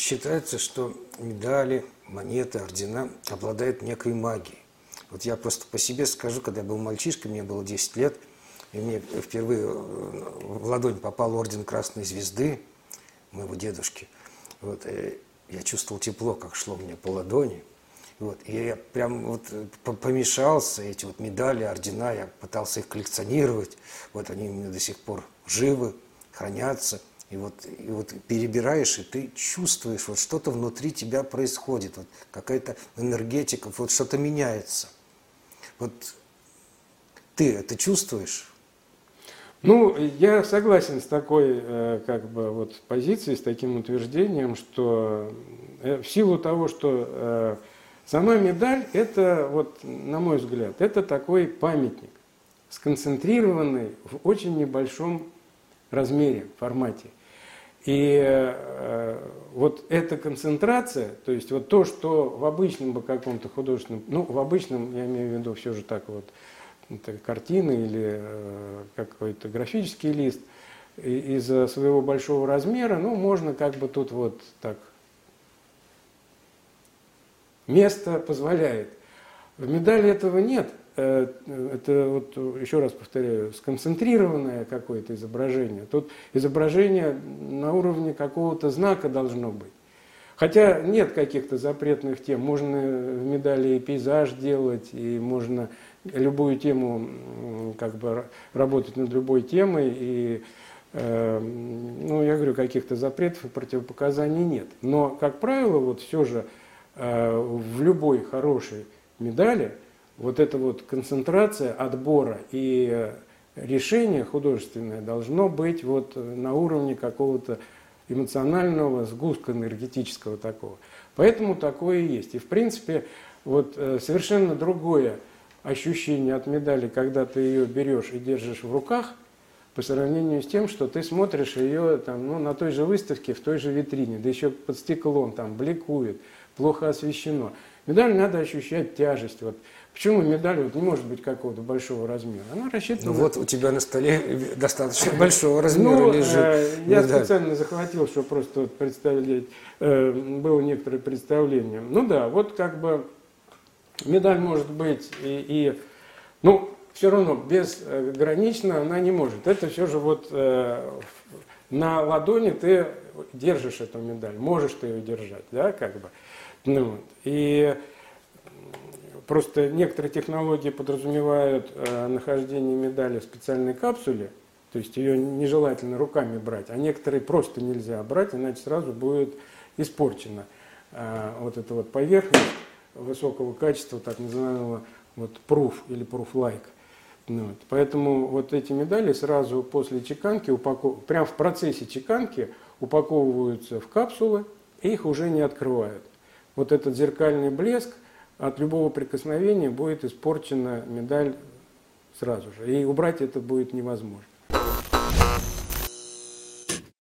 считается, что медали, монеты, ордена обладают некой магией. Вот я просто по себе скажу, когда я был мальчишкой, мне было 10 лет, и мне впервые э, в ладонь попал орден Красной Звезды моего дедушки. Вот, э, я чувствовал тепло, как шло мне по ладони. Вот, и я прям вот э, помешался, эти вот медали, ордена, я пытался их коллекционировать. Вот они у меня до сих пор живы, хранятся. И вот, и вот перебираешь, и ты чувствуешь, вот что-то внутри тебя происходит, вот какая-то энергетика, вот что-то меняется. Вот ты это чувствуешь? Ну, я согласен с такой э, как бы вот позицией, с таким утверждением, что э, в силу того, что э, сама медаль, это вот, на мой взгляд, это такой памятник, сконцентрированный в очень небольшом размере, формате. И э, вот эта концентрация, то есть вот то, что в обычном бы каком-то художественном, ну, в обычном, я имею в виду все же так вот, это картины или э, какой-то графический лист, из-за своего большого размера, ну, можно как бы тут вот так, место позволяет. В медали этого нет. Э, это вот, еще раз повторяю, сконцентрированное какое-то изображение. Тут изображение на уровне какого-то знака должно быть. Хотя нет каких-то запретных тем. Можно в медали и пейзаж делать, и можно любую тему, как бы работать над любой темой. И, э, ну, я говорю, каких-то запретов и противопоказаний нет. Но, как правило, вот все же э, в любой хорошей медали – вот эта вот концентрация отбора и э, решение художественное должно быть вот на уровне какого-то эмоционального сгустка энергетического такого. Поэтому такое и есть. И в принципе вот э, совершенно другое ощущение от медали, когда ты ее берешь и держишь в руках, по сравнению с тем, что ты смотришь ее там, ну, на той же выставке, в той же витрине, да еще под стеклом, там бликует, плохо освещено. Медаль надо ощущать тяжесть. Вот Почему медаль вот не может быть какого-то большого размера? Она рассчитана... Ну вот у тебя на столе достаточно большого размера ну, лежит. Э, я медаль. специально захватил, чтобы просто вот представлять, э, было некоторое представление. Ну да, вот как бы медаль может быть и, и ну, все равно безгранично она не может. Это все же вот э, на ладони ты держишь эту медаль, можешь ты ее держать, да, как бы. Ну, и Просто некоторые технологии подразумевают э, нахождение медали в специальной капсуле, то есть ее нежелательно руками брать, а некоторые просто нельзя брать, иначе сразу будет испорчена э, вот эта вот поверхность высокого качества, так называемого вот proof или proof-like. Ну, вот. Поэтому вот эти медали сразу после чеканки, упаков... прямо в процессе чеканки упаковываются в капсулы и их уже не открывают. Вот этот зеркальный блеск – от любого прикосновения будет испорчена медаль сразу же. И убрать это будет невозможно.